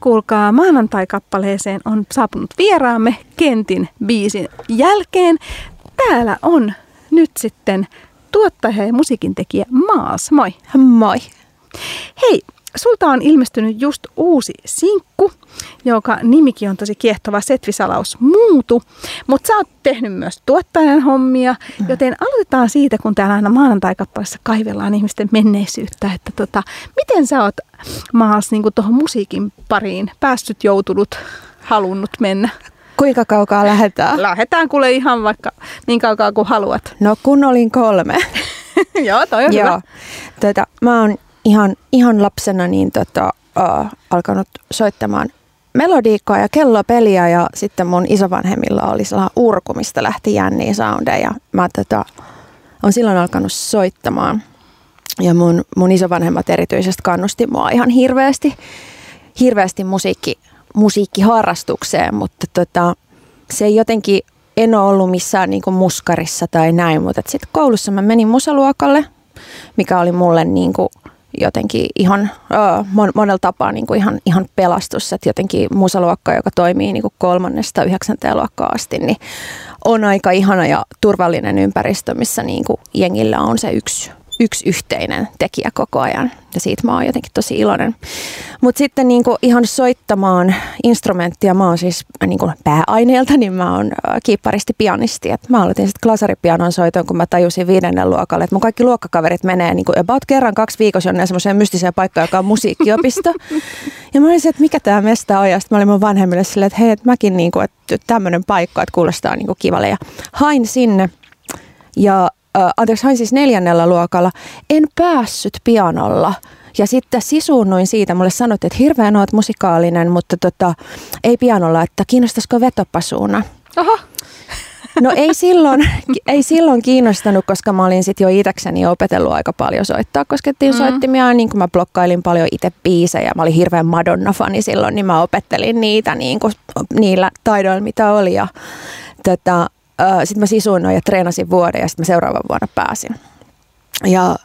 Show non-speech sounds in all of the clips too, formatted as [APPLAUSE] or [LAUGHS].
kuulkaa maanantai-kappaleeseen on saapunut vieraamme Kentin biisin jälkeen. Täällä on nyt sitten tuottaja ja musiikintekijä Maas. Moi. Moi. Hei, sulta on ilmestynyt just uusi sinkku, joka nimikin on tosi kiehtova Setvisalaus Muutu. Mutta sä oot tehnyt myös tuottajan hommia, mm. joten aloitetaan siitä, kun täällä aina maanantai-kappaleessa kaivellaan ihmisten menneisyyttä, että tota, miten sä oot Maas niin tuohon musiikin pariin päässyt, joutunut, halunnut mennä? Kuinka kaukaa lähdetään? Lähdetään kuule ihan vaikka niin kaukaa kuin haluat. No kun olin kolme. [LAUGHS] Joo, toi on Joo. hyvä. Tätä, mä oon ihan, ihan lapsena niin tota, uh, alkanut soittamaan melodiikkaa ja kellopeliä ja sitten mun isovanhemmilla oli sellainen urku, mistä lähti jänniä soundeja. Mä tota, on silloin alkanut soittamaan ja mun, mun isovanhemmat erityisesti kannusti mua ihan hirveästi, hirveästi musiikki, musiikkiharrastukseen, mutta tota, se ei jotenkin, en ole ollut missään niin muskarissa tai näin, mutta sitten koulussa mä menin musaluokalle, mikä oli mulle niin kuin jotenkin ihan uh, mon, monella tapaa niin kuin ihan, ihan pelastus, että jotenkin musaluokka, joka toimii niin kuin kolmannesta yhdeksänteen luokkaan asti, niin on aika ihana ja turvallinen ympäristö, missä niin kuin jengillä on se yksi yksi yhteinen tekijä koko ajan ja siitä mä oon jotenkin tosi iloinen. Mutta sitten niinku ihan soittamaan instrumenttia, mä oon siis niinku pääaineelta, niin mä oon kiipparisti pianisti. Et mä aloitin sitten klasaripianon soiton, kun mä tajusin viidennen luokalle, että mun kaikki luokkakaverit menee niinku about kerran kaksi viikossa jonne semmoiseen mystiseen paikkaan, joka on musiikkiopisto. [LAUGHS] ja mä olisin, että mikä tämä mesta on, ja sitten mä olin mun vanhemmille silleen, että hei, että mäkin niinku, että tämmöinen paikka, että kuulostaa niinku kivalle. Ja hain sinne ja äh, anteeksi, hain siis neljännellä luokalla, en päässyt pianolla. Ja sitten sisuunnuin siitä, mulle sanottiin, että hirveän oot musikaalinen, mutta tota, ei pianolla, että kiinnostaisiko vetopasuuna. Oho. No ei [LAUGHS] silloin, ei silloin kiinnostanut, koska mä olin sitten jo itsekseni opetellut aika paljon soittaa. Koskettiin mm. soittimia, niin kuin mä blokkailin paljon itse biisejä. Mä olin hirveän Madonna-fani silloin, niin mä opettelin niitä niin kuin, niillä taidoilla, mitä oli. Ja, tota, sitten mä sisuunnoin ja treenasin vuoden ja sitten mä seuraavan vuonna pääsin. Ja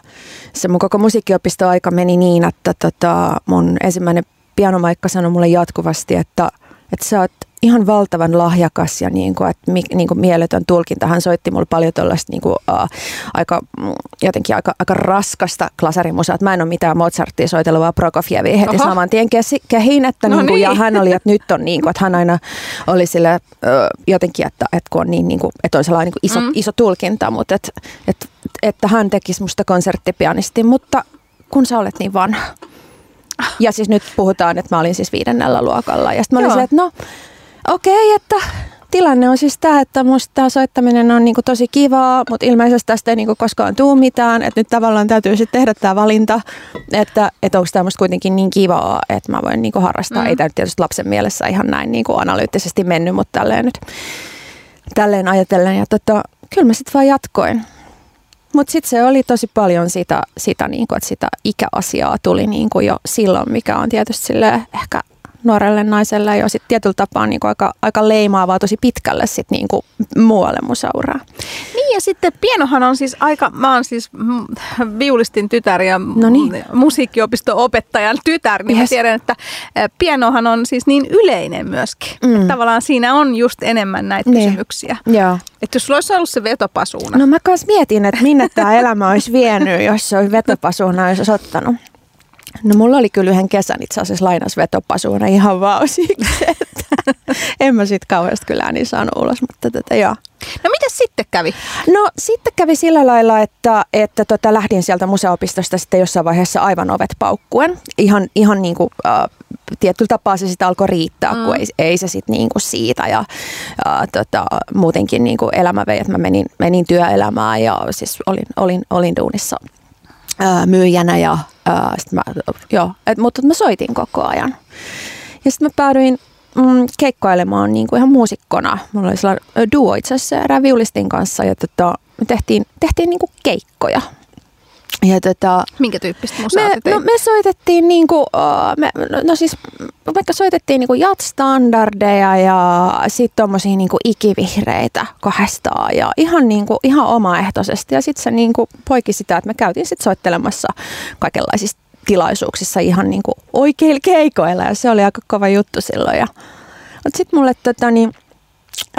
se mun koko musiikkiopisto-aika meni niin, että tota, mun ensimmäinen pianomaikka sanoi mulle jatkuvasti, että, että sä oot ihan valtavan lahjakas ja niin kuin, että niin kuin mieletön tulkinta. Hän soitti mulle paljon tuollaista niin kuin, uh, aika, jotenkin aika, aika raskasta klasarimusaa. Mä en ole mitään Mozartia soitellut, vaan Prokofievia heti Oho. saman tien kehin. Että no niin kuin, niin. Ja hän oli, että nyt on [LAUGHS] niin kuin, että hän aina oli sille uh, jotenkin, että, että kun on niin, niin kuin, että on sellainen niin kuin iso, mm. iso tulkinta, mutta että, että, että hän tekisi musta konserttipianisti, mutta kun sä olet niin vanha. Ja siis nyt puhutaan, että mä olin siis viidennellä luokalla. Ja sitten mä olin silleen, että no okei, okay, että tilanne on siis tämä, että musta tämä soittaminen on niinku tosi kivaa, mutta ilmeisesti tästä ei niinku koskaan tule mitään, että nyt tavallaan täytyy sitten tehdä tämä valinta, että, että onko tämä musta kuitenkin niin kivaa, että mä voin niinku harrastaa. Mm. Ei tämä nyt tietysti lapsen mielessä ihan näin niinku analyyttisesti mennyt, mutta tälleen nyt tälleen ajatellen. Ja tota, kyllä mä sitten vaan jatkoin. Mutta sitten se oli tosi paljon sitä, sitä, niinku, että sitä ikäasiaa tuli niinku jo silloin, mikä on tietysti ehkä nuorelle naiselle jo sit tietyllä tapaa niin aika, aika leimaavaa tosi pitkälle sit niin kuin muualle musauraa. Niin ja sitten pienohan on siis aika, mä oon siis viulistin tytär ja no niin. musiikkiopisto-opettajan tytär, niin yes. mä tiedän, että pienohan on siis niin yleinen myöskin. Mm. Että tavallaan siinä on just enemmän näitä niin. kysymyksiä. Joo. Että jos sulla olisi ollut se vetopasuuna. No mä kans mietin, että minne tämä elämä olisi vienyt, jos se olisi vetopasuuna olisi ottanut. No mulla oli kyllä yhden kesän itse asiassa lainasvetopasuuna ihan vaan siksi, [LAUGHS] että en mä sit kauheasti kyllä niin saanut ulos, mutta tätä joo. No mitä sitten kävi? No sitten kävi sillä lailla, että, että tota, lähdin sieltä museopistosta sitten jossain vaiheessa aivan ovet paukkuen. Ihan, ihan niin kuin, äh, tietyllä tapaa se sitten alkoi riittää, mm. kun ei, ei se sitten niin kuin siitä. Ja äh, tota, muutenkin niin kuin elämä vei, että mä menin, menin työelämään ja siis olin, olin, olin duunissa ää, myyjänä ja ää, mä, joo, et, mutta mä soitin koko ajan. Ja sitten mä päädyin mm, keikkoilemaan niin kuin ihan muusikkona. Mulla oli sellainen duo itse asiassa viulistin kanssa ja tota, me tehtiin, tehtiin niin kuin keikkoja. Ja tota, Minkä tyyppistä musaa me, no, me soitettiin niinku, uh, me, no, no siis vaikka soitettiin niinku jat-standardeja ja sitten tommosia niinku ikivihreitä kahdestaan ja ihan, niinku, ihan omaehtoisesti. Ja sitten se niinku poiki sitä, että me käytiin sitten soittelemassa kaikenlaisissa tilaisuuksissa ihan niin kuin oikeilla keikoilla ja se oli aika kova juttu silloin. Ja, mutta sitten mulle tota, niin,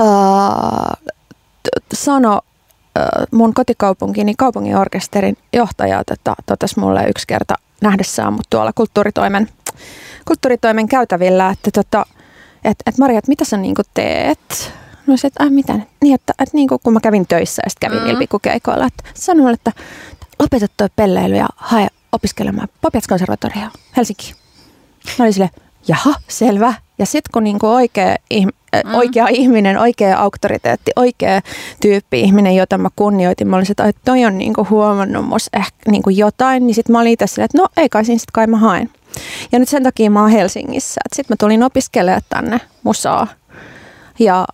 äh, sano mun kotikaupunkini kaupungin orkesterin johtaja tota, totesi mulle yksi kerta nähdessään mut tuolla kulttuuritoimen, kulttuuritoimen käytävillä, että tota, et, et Maria, et mitä sä niinku teet? No se, että äh, mitä? Niin, että, että niin kun mä kävin töissä ja sitten kävin mm. ilpikukeikoilla, että sanoin, että lopeta toi pelleily ja hae opiskelemaan Papiats-konservatorioon Helsinkiin. Mä olin sille, jaha, selvä. Ja sitten kun niinku oikea, mm. oikea ihminen, oikea auktoriteetti, oikea tyyppi ihminen, jota mä kunnioitin, mä olin että toi on niinku huomannut mus ehkä niinku jotain, niin sitten mä olin itse silleen, että no ei kai siinä sitten kai mä haen. Ja nyt sen takia mä oon Helsingissä. Sitten mä tulin opiskelemaan tänne musaa. Ja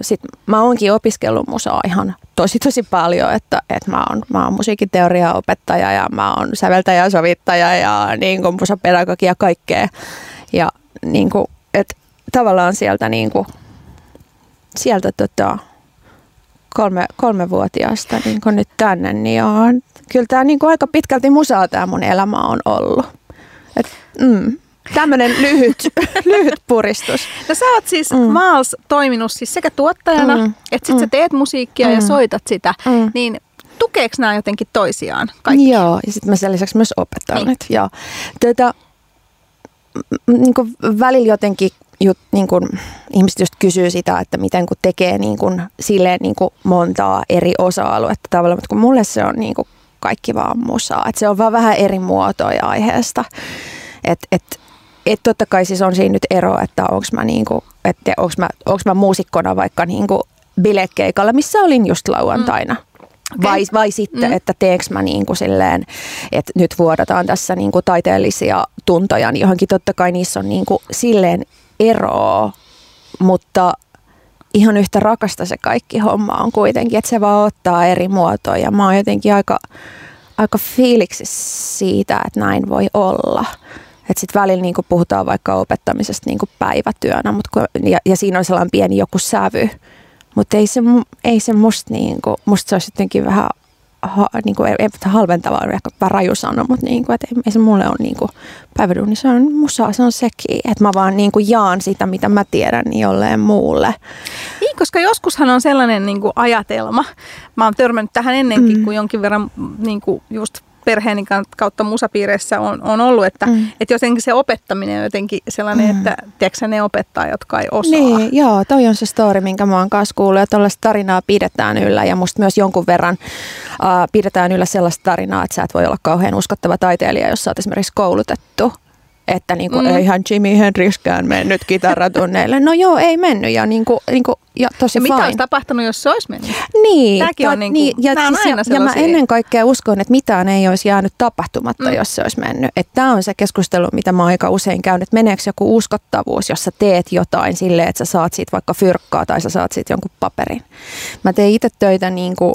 sit mä oonkin opiskellut musaa ihan tosi tosi paljon, että, että mä oon, mä oon musiikiteoriaopettaja ja mä oon säveltäjä ja sovittaja ja niin kuin musapedagogia ja kaikkea. Ja niin kuin, että tavallaan sieltä niin kuin, sieltä tota, kolme, kolmevuotiaasta niin kuin nyt tänne, niin on, kyllä tämä niin aika pitkälti musaa tämä mun elämä on ollut. Et, mm. Tämmöinen lyhyt, [LAUGHS] lyhyt puristus. No sä oot siis mm. Maals toiminut siis sekä tuottajana, mm. että sit mm. sä teet musiikkia mm. ja soitat sitä, mm. niin tukeeko nämä jotenkin toisiaan kaikki? Joo, ja sitten mä sen lisäksi myös opetan. Niin. Joo. Tätä, niin kuin välillä jotenkin jut, niin kuin, ihmiset just kysyy sitä, että miten kun tekee niin kuin, silleen niin kuin montaa eri osa-aluetta tavallaan, mutta kun mulle se on niin kuin kaikki vaan musaa. Et se on vaan vähän eri muotoja aiheesta. Että et, et totta kai siis on siinä nyt ero, että onko mä, niinku, että onks mä, onks mä muusikkona vaikka niinku bilekeikalla, missä olin just lauantaina. Mm. Okay. Vai, vai sitten, mm. että teekö mä niin kuin silleen, että nyt vuodataan tässä niin kuin taiteellisia tuntoja, niin johonkin totta kai niissä on niin kuin silleen eroa, mutta ihan yhtä rakasta se kaikki homma on kuitenkin, että se vaan ottaa eri muotoja. Mä oon jotenkin aika, aika fiiliksi siitä, että näin voi olla. Että sitten välillä niin puhutaan vaikka opettamisesta niin päivätyönä, mut kun, ja, ja siinä on sellainen pieni joku sävy. Mutta ei se, ei se musta, niin kuin, musta se olisi jotenkin vähän ha, niin kuin, ei, halventavaa, on ehkä vähän raju sanoa, mutta niin kuin, että ei, ei se mulle ole niin kuin, päiväduuni, se on musa, se on sekin, että mä vaan niin kuin jaan sitä, mitä mä tiedän, niin jolleen muulle. Niin, koska joskushan on sellainen niin kuin ajatelma, mä oon törmännyt tähän ennenkin, mm. kun jonkin verran niin kuin just perheeni kautta musapiireissä on, on ollut, että, mm. että jotenkin se opettaminen on jotenkin sellainen, mm. että tiedätkö ne opettaa, jotka ei osaa. Niin, joo, toi on se story, minkä mä oon kanssa kuullut, ja tällaista tarinaa pidetään yllä, ja musta myös jonkun verran uh, pidetään yllä sellaista tarinaa, että sä et voi olla kauhean uskottava taiteilija, jos sä oot esimerkiksi koulutettu että niin kuin, mm. eihän Jimi Hendrixkään mennyt kitaratunneille. No joo, ei mennyt ja, niin kuin, niin kuin, ja tosi ja mitä olisi tapahtunut, jos se olisi mennyt? Niin. Tämäkin on, niin kuin, niin, ja, siis, aina ja mä ennen kaikkea uskon, että mitään ei olisi jäänyt tapahtumatta, mm. jos se olisi mennyt. Että tämä on se keskustelu, mitä mä aika usein käyn, että meneekö joku uskottavuus, jos sä teet jotain silleen, että sä saat siitä vaikka fyrkkaa tai sä saat siitä jonkun paperin. Mä teen itse töitä niin kuin,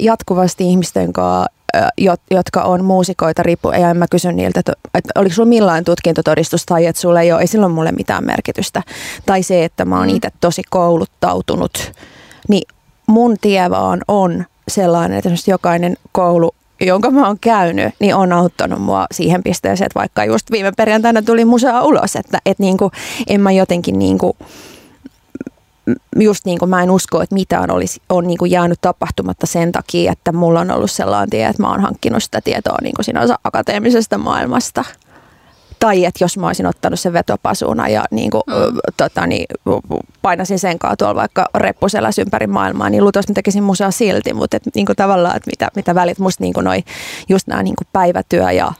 jatkuvasti ihmisten kanssa jotka on muusikoita, riippu, ja mä kysyn niiltä, että, että oliko sulla millainen tutkintotodistus tai että sulla ei ole, ei sillä ole mulle mitään merkitystä. Tai se, että mä oon mm. itse tosi kouluttautunut, niin mun tie vaan on sellainen, että jokainen koulu, jonka mä oon käynyt, niin on auttanut mua siihen pisteeseen, että vaikka just viime perjantaina tuli musea ulos, että, että niin kuin, en mä jotenkin niin kuin, just niin kuin mä en usko, että mitään olisi, on niin kuin jäänyt tapahtumatta sen takia, että mulla on ollut sellainen tie, että mä oon hankkinut sitä tietoa niin kuin sinänsä akateemisesta maailmasta. Tai että jos mä olisin ottanut sen vetopasuna ja niin kuin, mm. tota, niin, painasin sen kanssa tuolla vaikka reppuseläs ympäri maailmaa, niin luultavasti mä tekisin musea silti, mutta et, niin kuin tavallaan, että mitä, mitä välit musta niin kuin noi, just nämä niin kuin päivätyö ja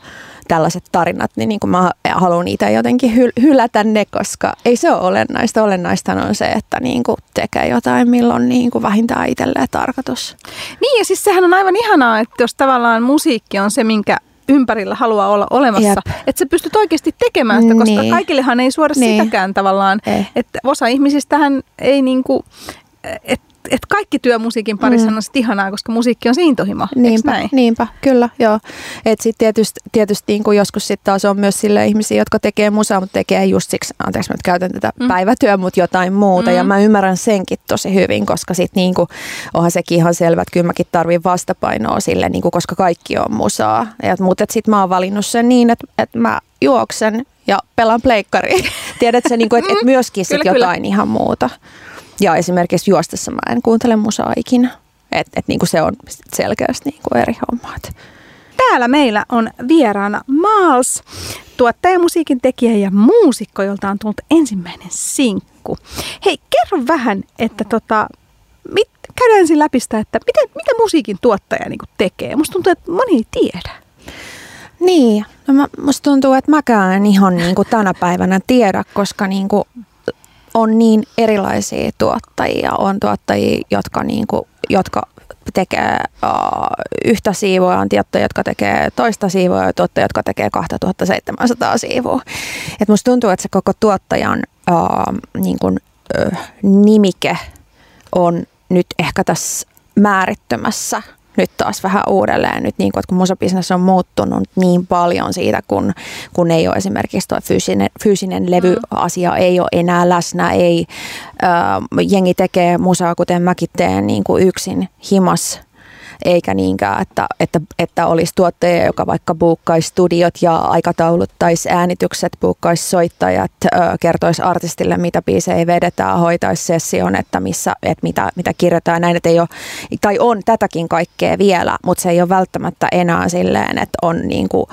tällaiset tarinat, niin, niin kuin mä haluan niitä jotenkin hyl- hylätä ne, koska ei se ole olennaista. Olennaista on se, että niin kuin tekee jotain, milloin niin kuin vähintään itselleen tarkoitus. Niin ja siis sehän on aivan ihanaa, että jos tavallaan musiikki on se, minkä ympärillä haluaa olla olemassa. Jep. Että sä pystyt oikeasti tekemään sitä, koska niin. kaikillehan ei suoda niin. sitäkään tavallaan. Eh. Että osa ihmisistähän ei niinku, että et kaikki työ musiikin parissa mm. on sit ihanaa, koska musiikki on se intohimo, Niinpä, niinpä, kyllä, joo. Et sit tietysti, tietysti niin kuin joskus sitten taas on myös sille ihmisiä, jotka tekee musaa, mutta tekee just siksi, anteeksi mä nyt käytän tätä mm. päivätyö, mutta jotain muuta. Mm. Ja mä ymmärrän senkin tosi hyvin, koska sitten niin kuin, onhan sekin ihan selvä, että kyllä mäkin tarvin vastapainoa sille, niin kuin, koska kaikki on musaa. Ja, mutta sitten mä oon valinnut sen niin, että, että mä juoksen ja pelaan pleikkariin. [LAUGHS] Tiedätkö, niin kuin, että, että myöskin sit kyllä, jotain kyllä. ihan muuta. Ja esimerkiksi juostessa mä en kuuntele musaa ikinä. Että et niinku se on selkeästi niinku eri hommat. Täällä meillä on vieraana Maals, tuottaja, musiikin tekijä ja muusikko, jolta on tullut ensimmäinen sinkku. Hei, kerro vähän, että tota, mit, käydään ensin läpi sitä, että miten, mitä musiikin tuottaja niinku tekee. Musta tuntuu, että moni ei tiedä. Niin, no mä, musta tuntuu, että mäkään en ihan [LAUGHS] niin kuin tänä päivänä tiedä, koska niin kuin on niin erilaisia tuottajia. On tuottajia, jotka, niin kuin, jotka tekee uh, yhtä siivua, on tuottajia, jotka tekee toista siivua ja tuottajia, jotka tekee 2700 siivua. Et musta tuntuu, että se koko tuottajan uh, niin kuin, uh, nimike on nyt ehkä tässä määrittömässä nyt taas vähän uudelleen, nyt niin kuin, että kun musabisnes on muuttunut niin paljon siitä, kun, kun ei ole esimerkiksi tuo fyysinen, fyysinen levyasia mm. ei ole enää läsnä, ei äh, jengi tekee musaa, kuten mäkin teen niin kuin yksin himas eikä niinkään, että, että, että olisi tuottaja, joka vaikka buukkaisi studiot ja aikatauluttaisi äänitykset, buukkaisi soittajat, kertoisi artistille, mitä biisejä vedetään, hoitaisi session, että, missä, että mitä, mitä kirjoitetaan näin, että ei ole, tai on tätäkin kaikkea vielä, mutta se ei ole välttämättä enää silleen, että on, niin kuin,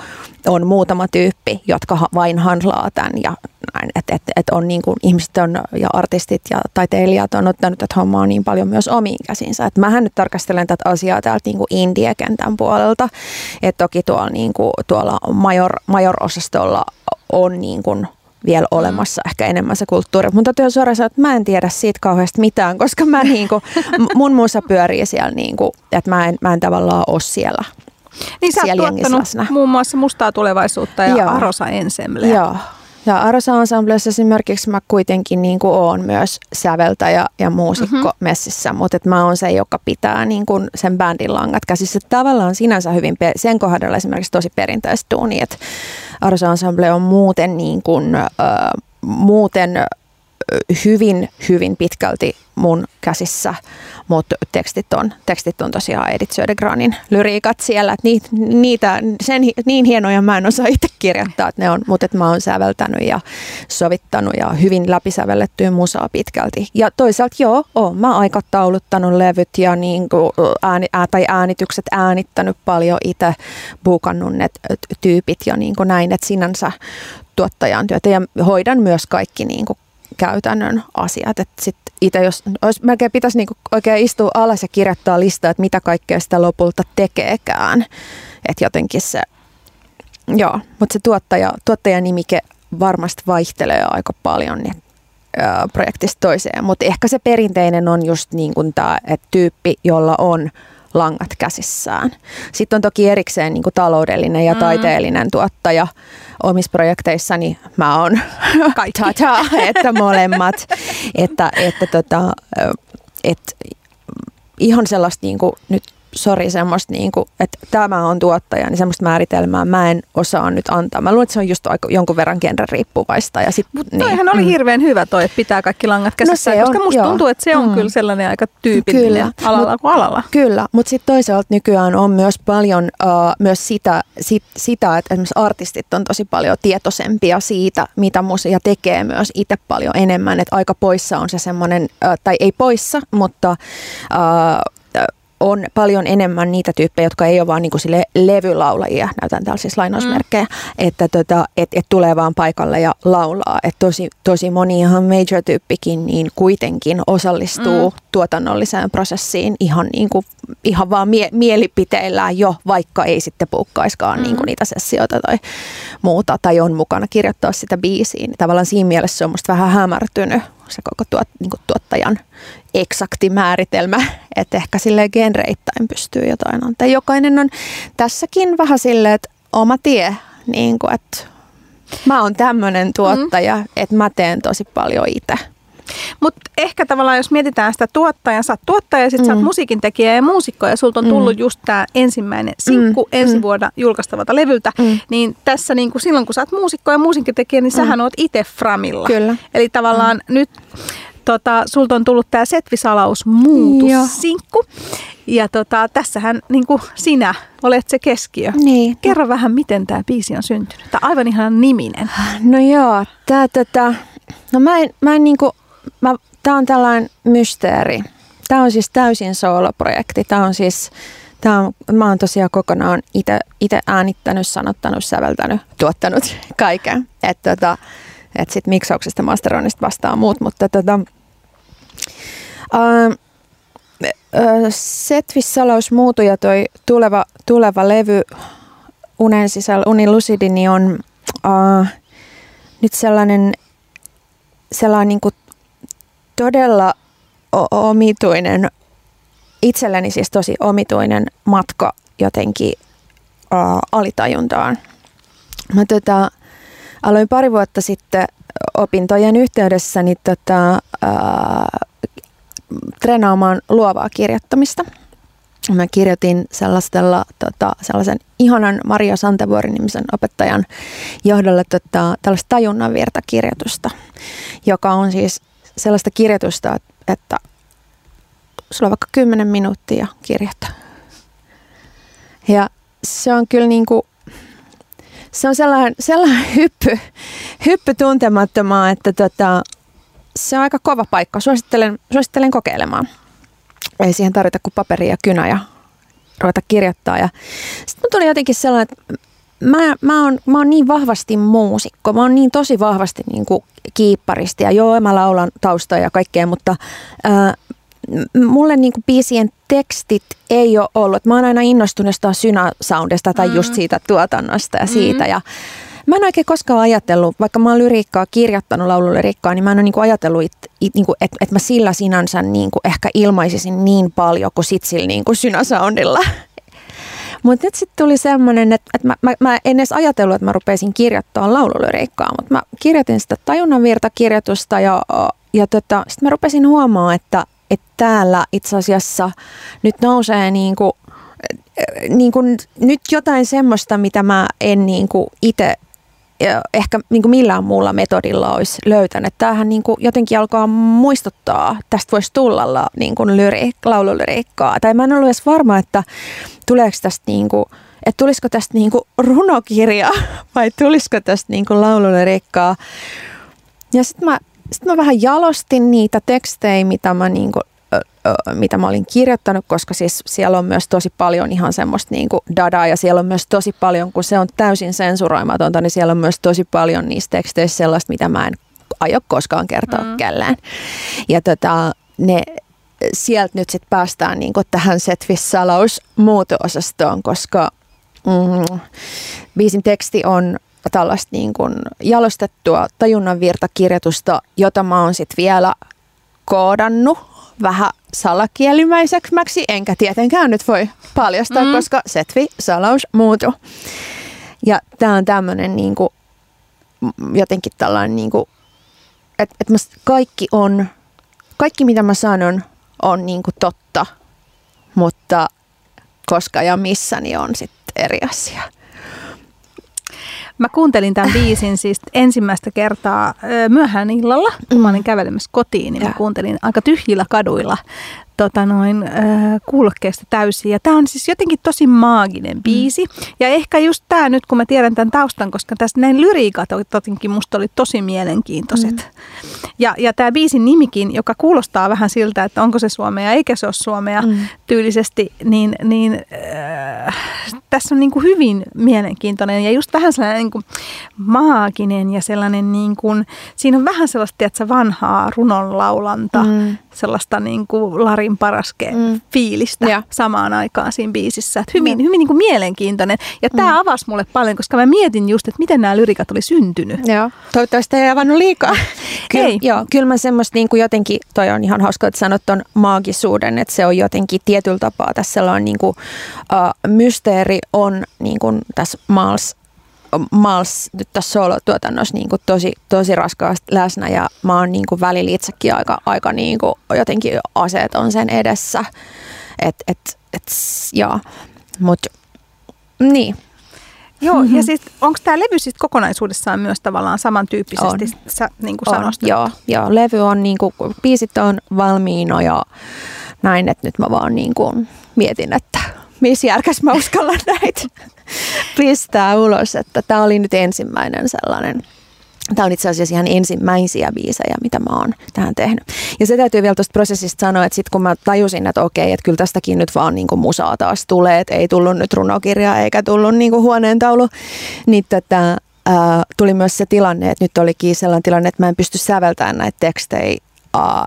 on muutama tyyppi, jotka vain handlaa tämän ja näin, että et, et on niin kuin, ihmiset on, ja artistit ja taiteilijat on ottanut tätä hommaa niin paljon myös omiin käsinsä. Et mähän nyt tarkastelen tätä asiaa täältä niin kuin India-kentän puolelta, että toki tuolla, niin kuin, tuolla major, major-osastolla on niin kuin, vielä mm. olemassa ehkä enemmän se kulttuuri. Mutta täytyy suoraan sanoa, että mä en tiedä siitä kauheasti mitään, koska mä [LAUGHS] niinku, mun musa pyörii siellä, niinku, että mä en, mä en tavallaan ole siellä. Niin sä oot tuottanut muun muassa Mustaa tulevaisuutta ja Joo. Arosa Ensembleä. Joo. Ja Arosa Ensemblessa esimerkiksi mä kuitenkin niin kuin oon myös säveltäjä ja muusikko mm-hmm. messissä, mutta et mä oon se, joka pitää niin kuin sen bändin langat käsissä. Tavallaan sinänsä hyvin, sen kohdalla esimerkiksi tosi perinteistä duuni, että Arosa Ensemble on muuten, niin kuin, äh, muuten hyvin, hyvin pitkälti mun käsissä, mutta tekstit on, tekstit on tosiaan Edith Södergranin lyriikat siellä, että niitä, niitä sen, niin hienoja mä en osaa itse kirjoittaa, että ne on, mutta mä oon säveltänyt ja sovittanut ja hyvin läpisävellettyä musaa pitkälti. Ja toisaalta joo, oon mä aikatauluttanut levyt ja niin kuin ääni, ää, tai äänitykset äänittänyt paljon itse, buukannut ne tyypit ja niin kuin näin, että sinänsä tuottajan työtä ja hoidan myös kaikki niin kuin käytännön asiat. Että itse jos, jos melkein pitäisi niinku oikein istua alas ja kirjoittaa listaa, että mitä kaikkea sitä lopulta tekeekään. Että jotenkin se, joo, mutta se tuottaja, tuottajanimike varmasti vaihtelee aika paljon niin, ää, projektista toiseen. Mutta ehkä se perinteinen on just niin tämä, että tyyppi, jolla on langat käsissään. Sitten on toki erikseen niin kuin taloudellinen ja mm. taiteellinen tuottaja. Omissa projekteissani mä oon [LAUGHS] tata, että molemmat. että, että tota, et, ihan sellaista niin kuin nyt sori, semmoista, niin kuin, että tämä on tuottaja, niin semmoista määritelmää mä en osaa nyt antaa. Mä luulen, että se on just aika, jonkun verran genre riippuvaista. Ja sit, Mutta niin, toihan oli mm. hirveän hyvä toi, että pitää kaikki langat käsissä, no koska on, musta joo. tuntuu, että se on mm. kyllä sellainen aika tyypillinen kyllä. alalla mut, kuin alalla. Kyllä, mutta sitten toisaalta nykyään on myös paljon uh, myös sitä, sit, sitä, että esimerkiksi artistit on tosi paljon tietoisempia siitä, mitä musia tekee myös itse paljon enemmän. Että aika poissa on se semmoinen, uh, tai ei poissa, mutta uh, on paljon enemmän niitä tyyppejä, jotka ei ole vaan niin kuin sille levylaulajia, näytän täällä siis lainausmerkkejä, mm. että tota, et, et tulee vaan paikalle ja laulaa. Et tosi, tosi moni ihan major-tyyppikin niin kuitenkin osallistuu mm. tuotannolliseen prosessiin ihan, niin kuin, ihan vaan mie- mielipiteillään jo, vaikka ei sitten puukkaiskaan mm. niin kuin niitä sessioita tai muuta, tai on mukana kirjoittaa sitä biisiin. Tavallaan siinä mielessä se on musta vähän hämärtynyt se koko tuot, niin kuin tuottajan eksakti määritelmä, että ehkä sille genreittäin pystyy jotain antaa. Jokainen on tässäkin vähän silleen, että oma tie, niin kuin, että mä oon tämmöinen tuottaja, mm. että mä teen tosi paljon itse. Mutta ehkä tavallaan, jos mietitään sitä tuottajaa, sä oot tuottaja ja sit mm. sä oot musiikintekijä ja muusikko ja sulta on mm. tullut mm. just tämä ensimmäinen sinkku mm. ensi mm. vuonna julkaistavalta levyltä, mm. niin tässä niin kuin silloin kun sä oot muusikko ja musiikintekijä, niin mm. sähän oot itse Framilla. Kyllä. Eli tavallaan mm. nyt tota, sulta on tullut tämä Setvisalaus muutussinkku. Ja tota, tässähän niin kuin sinä olet se keskiö. Niin. Kerro vähän, miten tämä biisi on syntynyt. Tämä aivan ihan niminen. No joo, tämä tota, no mä en, mä en niinku, mä, tää on tällainen mysteeri. Tämä on siis täysin sooloprojekti. Tämä on siis, tää on, mä oon tosiaan kokonaan itse äänittänyt, sanottanut, säveltänyt, tuottanut [LAUGHS] kaiken. Että tota, et sit miksauksesta, masteroinnista vastaa muut, mutta tota, uh, Setvis Salaus muutu ja toi tuleva, tuleva levy Unen sisällä, Uni Lucidi, niin on uh, nyt sellainen, sellainen niin kuin todella omituinen, itselleni siis tosi omituinen matka jotenkin uh, alitajuntaan. Mä tota, aloin pari vuotta sitten opintojen yhteydessä niin tota, uh, treenaamaan luovaa kirjoittamista. Mä kirjoitin sellaisella, tota, sellaisen ihanan Maria Santevuorin nimisen opettajan johdolla tota, tällaista tajunnan kirjoitusta, joka on siis sellaista kirjoitusta, että sulla on vaikka 10 minuuttia kirjoittaa. Ja se on kyllä niin kuin, se on sellainen, sellainen [LAUGHS] hyppy, hyppy tuntemattomaan, että tota, se on aika kova paikka. Suosittelen, suosittelen kokeilemaan. Ei siihen tarvita kuin paperi ja kynä ja ruveta kirjoittaa. Ja sitten tuli jotenkin sellainen, että mä, mä, oon, mä oon niin vahvasti muusikko. Mä oon niin tosi vahvasti niin kuin kiipparisti. Ja joo, mä laulan taustaa ja kaikkea, mutta ää, mulle niin kuin biisien tekstit ei ole ollut. Mä oon aina innostunut synä-soundista tai mm. just siitä tuotannosta ja siitä. Mm. Ja Mä en oikein koskaan ajatellut, vaikka mä oon lyriikkaa kirjoittanut laululyriikkaa, niin mä en ole niinku ajatellut, että niinku, et, et mä sillä sinänsä niinku ehkä ilmaisisin niin paljon kuin sit sillä niinku synäsoundilla. Mutta nyt sitten tuli semmoinen, että, että mä, mä, mä en edes ajatellut, että mä rupeisin kirjoittamaan laululyriikkaa, mutta mä kirjoitin sitä tajunnanvirtakirjoitusta ja, ja tota, sitten mä rupesin huomaamaan, että, että täällä itse asiassa nyt nousee niin kuin, niin nyt jotain semmoista, mitä mä en niin itse ehkä niin kuin millään muulla metodilla olisi löytänyt. Tämähän niin kuin jotenkin alkaa muistuttaa, tästä voisi tulla niin kuin lyri, laululyriikkaa. Tai mä en ollut edes varma, että tuleeko tästä niin kuin, että tulisiko tästä niin kuin runokirja [LAUGHS] vai tulisiko tästä niin kuin laululyriikkaa. Ja sitten mä, sit mä vähän jalostin niitä tekstejä, mitä mä niin kuin mitä mä olin kirjoittanut, koska siis siellä on myös tosi paljon ihan semmoista niin kuin dadaa ja siellä on myös tosi paljon, kun se on täysin sensuroimatonta, niin siellä on myös tosi paljon niistä teksteistä sellaista, mitä mä en aio koskaan kertoa mm. kellään. Ja tota, ne, sieltä nyt sitten päästään niin kuin tähän Setvis-salaus muuto-osastoon, koska mm, biisin teksti on tällaista niin kuin jalostettua tajunnanvirtakirjoitusta, jota mä oon sitten vielä koodannut vähän salakielimäiseksi, enkä tietenkään nyt voi paljastaa, mm. koska setvi salaus muutu. Ja tämä on tämmöinen niinku, jotenkin tällainen, niinku, että et kaikki on, kaikki mitä mä sanon on niinku totta, mutta koska ja missä, niin on sitten eri asia. Mä kuuntelin tämän biisin siis ensimmäistä kertaa myöhään illalla, kun mä olin kävelemässä kotiin, niin mä kuuntelin aika tyhjillä kaduilla tota noin, äh, kuulokkeesta täysin. Ja tämä on siis jotenkin tosi maaginen mm. biisi. Mm. Ja ehkä just tämä nyt, kun mä tiedän tämän taustan, koska tästä näin lyriikat jotenkin musta oli tosi mielenkiintoiset. Mm. Ja, ja tämä biisin nimikin, joka kuulostaa vähän siltä, että onko se suomea eikä se ole suomea mm. tyylisesti, niin, niin äh, tässä on niin kuin hyvin mielenkiintoinen ja just vähän sellainen niin kuin maaginen ja sellainen, niin kuin, siinä on vähän sellaista tiedätkö, vanhaa runonlaulanta, mm. sellaista niin kuin Larin paraske mm. fiilistä ja. samaan aikaan siinä biisissä. Että hyvin, mm. hyvin niin kuin mielenkiintoinen. Ja mm. tämä avasi mulle paljon, koska mä mietin just, että miten nämä lyrikat oli syntynyt. Joo, toivottavasti ei avannut liikaa. [LAUGHS] Kyllä, ei. Joo, kyllä mä semmoista niin kuin jotenkin, toi on ihan hauska, että sanot ton maagisuuden, että se on jotenkin tietyllä tapaa tässä sellainen niin kuin, uh, mysteeri on niin kuin tässä Mals Mals nyt tässä solotuotannossa niin kuin tosi, tosi raskaasti läsnä ja mä oon niin kuin välillä itsekin aika, aika niin kuin jotenkin aseet on sen edessä. Et, et, et, joo, mut niin. Joo, mm-hmm. ja siis onko tämä levy siis kokonaisuudessaan myös tavallaan samantyyppisesti on. sä niin kuin on, joo, joo, levy on niin kuin, biisit on valmiina ja näin, että nyt mä vaan niin kuin mietin, että missä järkäs mä uskallan [LAUGHS] näitä pistää ulos. Että tämä oli nyt ensimmäinen sellainen Tämä on itse asiassa ihan ensimmäisiä biisejä, mitä mä oon tähän tehnyt. Ja se täytyy vielä tuosta prosessista sanoa, että sitten kun mä tajusin, että okei, että kyllä tästäkin nyt vaan niin kuin musaa taas tulee, että ei tullut nyt runokirja eikä tullut niin kuin huoneentaulu, niin tätä, ää, tuli myös se tilanne, että nyt olikin sellainen tilanne, että mä en pysty säveltämään näitä tekstejä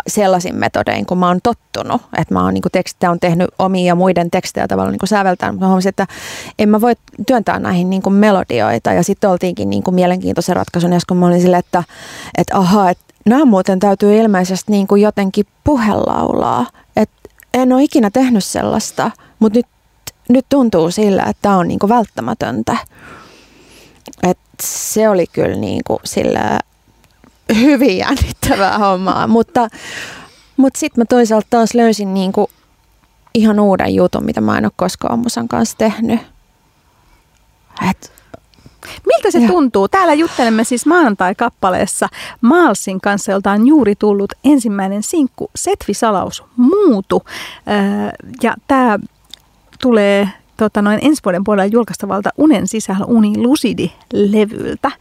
sellaisin metodein, kun mä oon tottunut. Että mä oon niin tekstejä on tehnyt omia ja muiden tekstejä tavallaan niin säveltänyt. Mä huomasin, että en mä voi työntää näihin niin kuin melodioita. Ja sitten oltiinkin niin kuin mielenkiintoisen ratkaisun, kun mä olin sille, että, että aha, että nämä muuten täytyy ilmeisesti niin kuin jotenkin puhelaulaa. Että en ole ikinä tehnyt sellaista, mutta nyt, nyt tuntuu sillä, että tämä on niin kuin välttämätöntä. Et se oli kyllä niin kuin sillä hyvin jännittävää hommaa, mutta, mutta sitten mä toisaalta taas löysin niin kuin ihan uuden jutun, mitä mä en ole koskaan musan kanssa tehnyt. Et, Miltä se ja. tuntuu? Täällä juttelemme siis maanantai-kappaleessa Maalsin kanssa, jolta on juuri tullut ensimmäinen sinkku Setvi Salaus Muutu. Ja tämä tulee tota, noin ensi vuoden puolella julkaistavalta Unen sisällä Uni Lucidi-levyltä,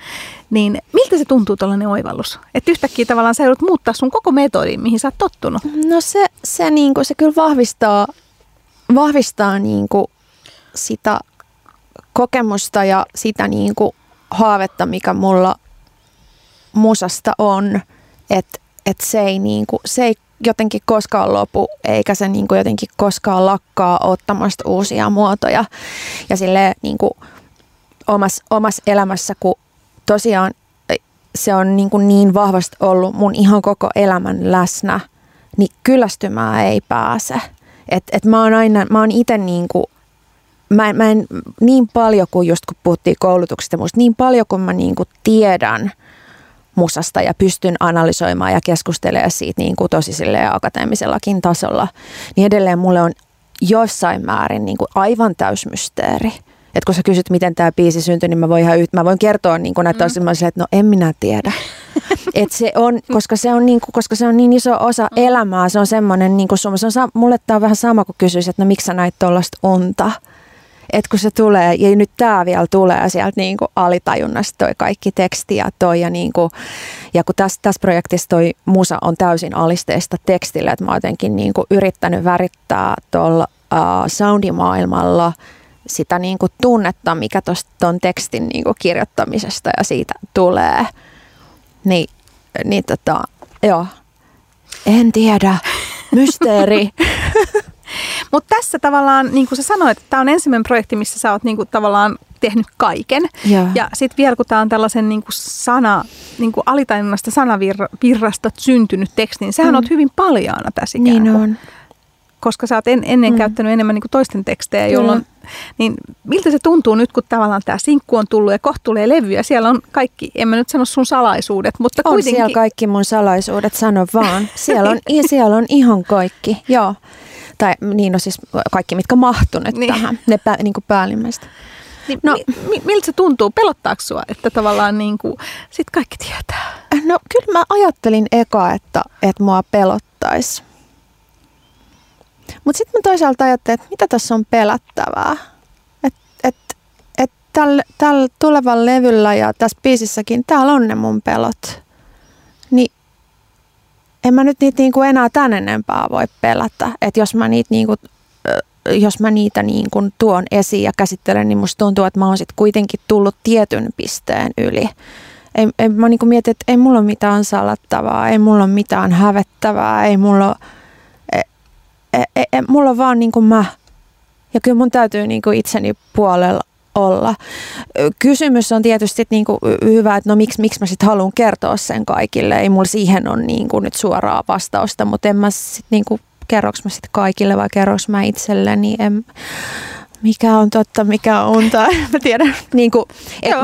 niin miltä se tuntuu tällainen oivallus? Että yhtäkkiä tavallaan sä joudut muuttaa sun koko metodin, mihin sä oot tottunut. No se, se, niinku, se kyllä vahvistaa, vahvistaa niinku sitä kokemusta ja sitä niinku haavetta, mikä mulla musasta on, että et se, ei niinku, se ei jotenkin koskaan lopu, eikä se niin kuin jotenkin koskaan lakkaa ottamasta uusia muotoja. Ja sille niin kuin omassa, omassa elämässä, kun tosiaan se on niin, kuin niin vahvasti ollut mun ihan koko elämän läsnä, niin kyllästymään ei pääse. Et, et mä oon aina, mä oon itse niin kuin, mä, mä en, niin paljon kuin just kun puhuttiin koulutuksesta musta, niin paljon kuin mä niin kuin tiedän – musasta ja pystyn analysoimaan ja keskustelemaan siitä niin kuin tosi akateemisellakin tasolla, niin edelleen mulle on jossain määrin niin kuin aivan täysmysteeri. Että kun sä kysyt, miten tämä biisi syntyi, niin mä voin, ihan mä voin kertoa niin kuin näitä mm. että no en minä tiedä. [LAUGHS] Et se on, koska, se on niin kuin, koska se on niin iso osa mm. elämää, se on semmoinen, niin kuin, se on, mulle tämä on vähän sama kuin kysyisi, että no miksi sä näit tuollaista unta että kun se tulee, ja nyt tämä vielä tulee sieltä niin kuin alitajunnasta toi kaikki teksti ja toi, ja, niin kuin, ja kun tässä, tässä projektissa toi musa on täysin alisteista tekstille, että mä oon jotenkin niin kuin yrittänyt värittää tuolla uh, soundimaailmalla sitä niin kuin tunnetta, mikä tuon tekstin niin kuin kirjoittamisesta ja siitä tulee. Niin, niin tota, joo, en tiedä, [LAUGHS] mysteeri. Mutta tässä tavallaan, niin kuin sä sanoit, että tämä on ensimmäinen projekti, missä sä oot niin kuin tavallaan tehnyt kaiken. Ja, ja sitten vielä kun tämä on tällaisen niin kuin sana, niin kuin alitajunnasta sanavirrasta syntynyt teksti, niin sähän mm. oot hyvin paljaana tässä ikään Niin on. Koska sä oot en, ennen mm. käyttänyt enemmän niin kuin toisten tekstejä, jolloin, mm. niin miltä se tuntuu nyt, kun tavallaan tämä sinkku on tullut ja kohta tulee levy ja siellä on kaikki, en mä nyt sano sun salaisuudet, mutta on kuitenkin. siellä kaikki mun salaisuudet, sano vaan. [LAUGHS] Siellä on, siellä on ihan kaikki, joo. Tai niin, no siis kaikki, mitkä mahtuneet niin. tähän, ne pää, niin kuin päällimmäistä. Niin, no, mi, miltä se tuntuu? Pelottaako sua, että tavallaan niin kuin, sit kaikki tietää? No kyllä mä ajattelin eka, että, että mua pelottaisi. Mutta sitten mä toisaalta ajattelin, että mitä tässä on pelättävää. Että et, et tällä täl tulevalla levyllä ja tässä biisissäkin, täällä on ne mun pelot. En mä nyt niitä niinku enää tän enempää voi pelätä. Että jos mä niitä niinku, jos mä niitä niin kuin tuon esiin ja käsittelen, niin musta tuntuu, että mä oon sitten kuitenkin tullut tietyn pisteen yli. Ei, ei, mä niin mietin, että ei mulla ole mitään salattavaa, ei mulla ole mitään hävettävää, ei mulla ole, ei, ei, ei, mulla on vaan niin kuin mä. Ja kyllä mun täytyy niin kuin itseni puolella olla. Kysymys on tietysti niin kuin hyvä, että no miksi, miksi mä sitten haluan kertoa sen kaikille. Ei mulla siihen ole niin kuin nyt suoraa vastausta, mutta en mä sitten niin kuin, kerroks mä sitten kaikille vai kerroks mä itselleni. En, mikä on totta, mikä on tai mä tiedän. [LAUGHS] Niin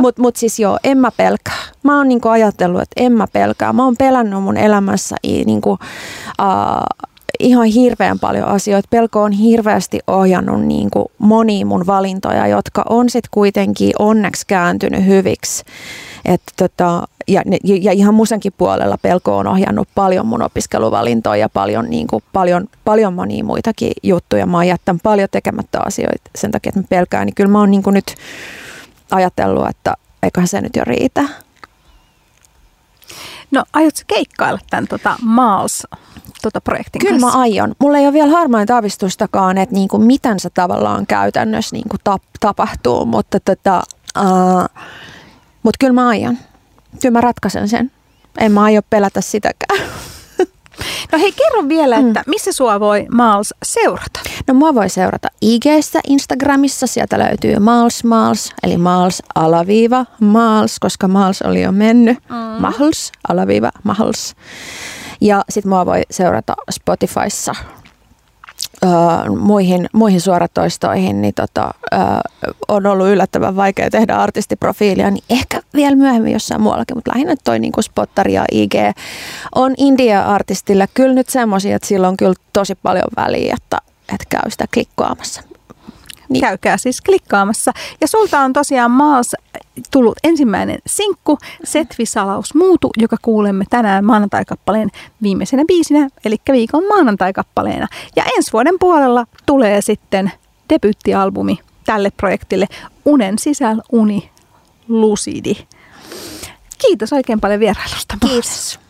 Mutta mut siis joo, en mä pelkää. Mä oon niin ajatellut, että en mä pelkää. Mä oon pelännyt mun elämässä niin kuin, uh, ihan hirveän paljon asioita. Pelko on hirveästi ohjannut niin kuin moniin mun valintoja, jotka on sitten kuitenkin onneksi kääntynyt hyviksi. Että tota, ja, ja ihan musenkin puolella pelko on ohjannut paljon mun opiskeluvalintoja ja paljon, niin kuin, paljon, paljon monia muitakin juttuja. Mä oon jättänyt paljon tekemättä asioita sen takia, että mä pelkään. Niin kyllä mä oon niin kuin nyt ajatellut, että eiköhän se nyt jo riitä. No aiotko keikkailla tämän tota, Maals tota projektin Kyllä kanssa? mä aion. Mulla ei ole vielä harmain avistustakaan, että niinku, miten se tavallaan käytännössä niinku, tap, tapahtuu, mutta tota, uh, mut kyllä mä aion. Kyllä mä ratkaisen sen. En mä aio pelätä sitäkään. No hei, kerro vielä, mm. että missä sua voi Maals seurata? No mua voi seurata IGssä, Instagramissa, sieltä löytyy Maals Maals, eli Maals alaviiva Maals, koska Maals oli jo mennyt. Mm. Mahls, alaviiva Mahls. Ja sit mua voi seurata Spotifyssa Uh, muihin, muihin suoratoistoihin, niin tota, uh, on ollut yllättävän vaikea tehdä artistiprofiilia, niin ehkä vielä myöhemmin jossain muuallakin, mutta lähinnä toi niin spottari ja IG on India-artistille kyllä nyt semmoisia, että sillä on kyllä tosi paljon väliä, että, että käy sitä klikkaamassa. Niin. Käykää siis klikkaamassa. Ja sulta on tosiaan maassa tullut ensimmäinen sinkku, Setvi-salaus muutu, joka kuulemme tänään maanantaikappaleen viimeisenä biisinä, eli viikon maanantaikappaleena. Ja ensi vuoden puolella tulee sitten debyyttialbumi tälle projektille Unen sisällä uni lucidi. Kiitos oikein paljon vierailusta. Kiitos.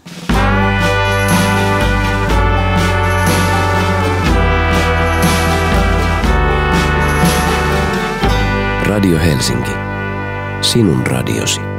Radio Helsinki. Sinun radiosi.